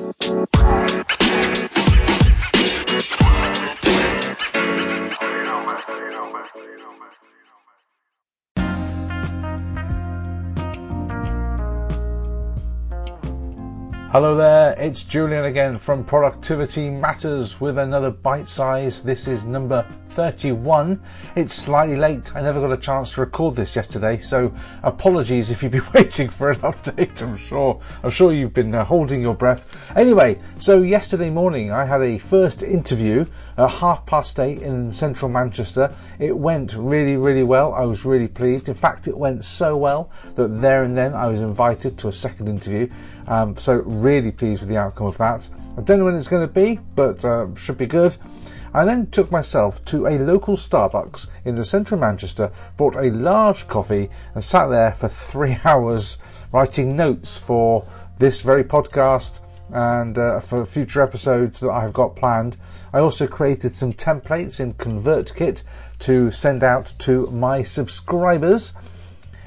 Thank you. Hello there, it's Julian again from Productivity Matters with another bite size. This is number 31. It's slightly late. I never got a chance to record this yesterday, so apologies if you've been waiting for an update. I'm sure, I'm sure you've been uh, holding your breath. Anyway, so yesterday morning I had a first interview at half past eight in central Manchester. It went really, really well. I was really pleased. In fact, it went so well that there and then I was invited to a second interview. Um, so really pleased with the outcome of that. I don't know when it's going to be, but uh, should be good. I then took myself to a local Starbucks in the centre of Manchester, bought a large coffee, and sat there for three hours writing notes for this very podcast and uh, for future episodes that I've got planned. I also created some templates in ConvertKit to send out to my subscribers.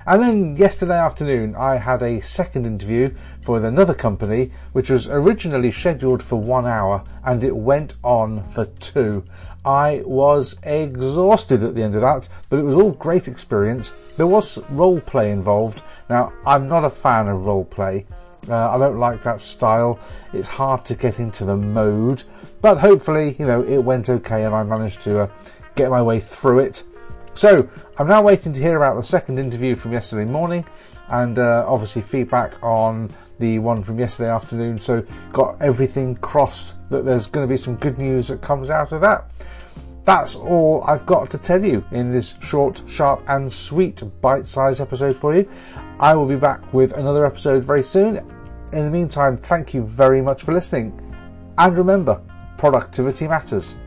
And then yesterday afternoon, I had a second interview for another company, which was originally scheduled for one hour and it went on for two. I was exhausted at the end of that, but it was all great experience. There was role play involved. Now, I'm not a fan of role play. Uh, I don't like that style. It's hard to get into the mode, but hopefully, you know, it went okay and I managed to uh, get my way through it. So I'm now waiting to hear about the second interview from yesterday morning, and uh, obviously feedback on the one from yesterday afternoon. So got everything crossed that there's going to be some good news that comes out of that. That's all I've got to tell you in this short, sharp, and sweet bite-sized episode for you. I will be back with another episode very soon. In the meantime, thank you very much for listening. And remember, productivity matters.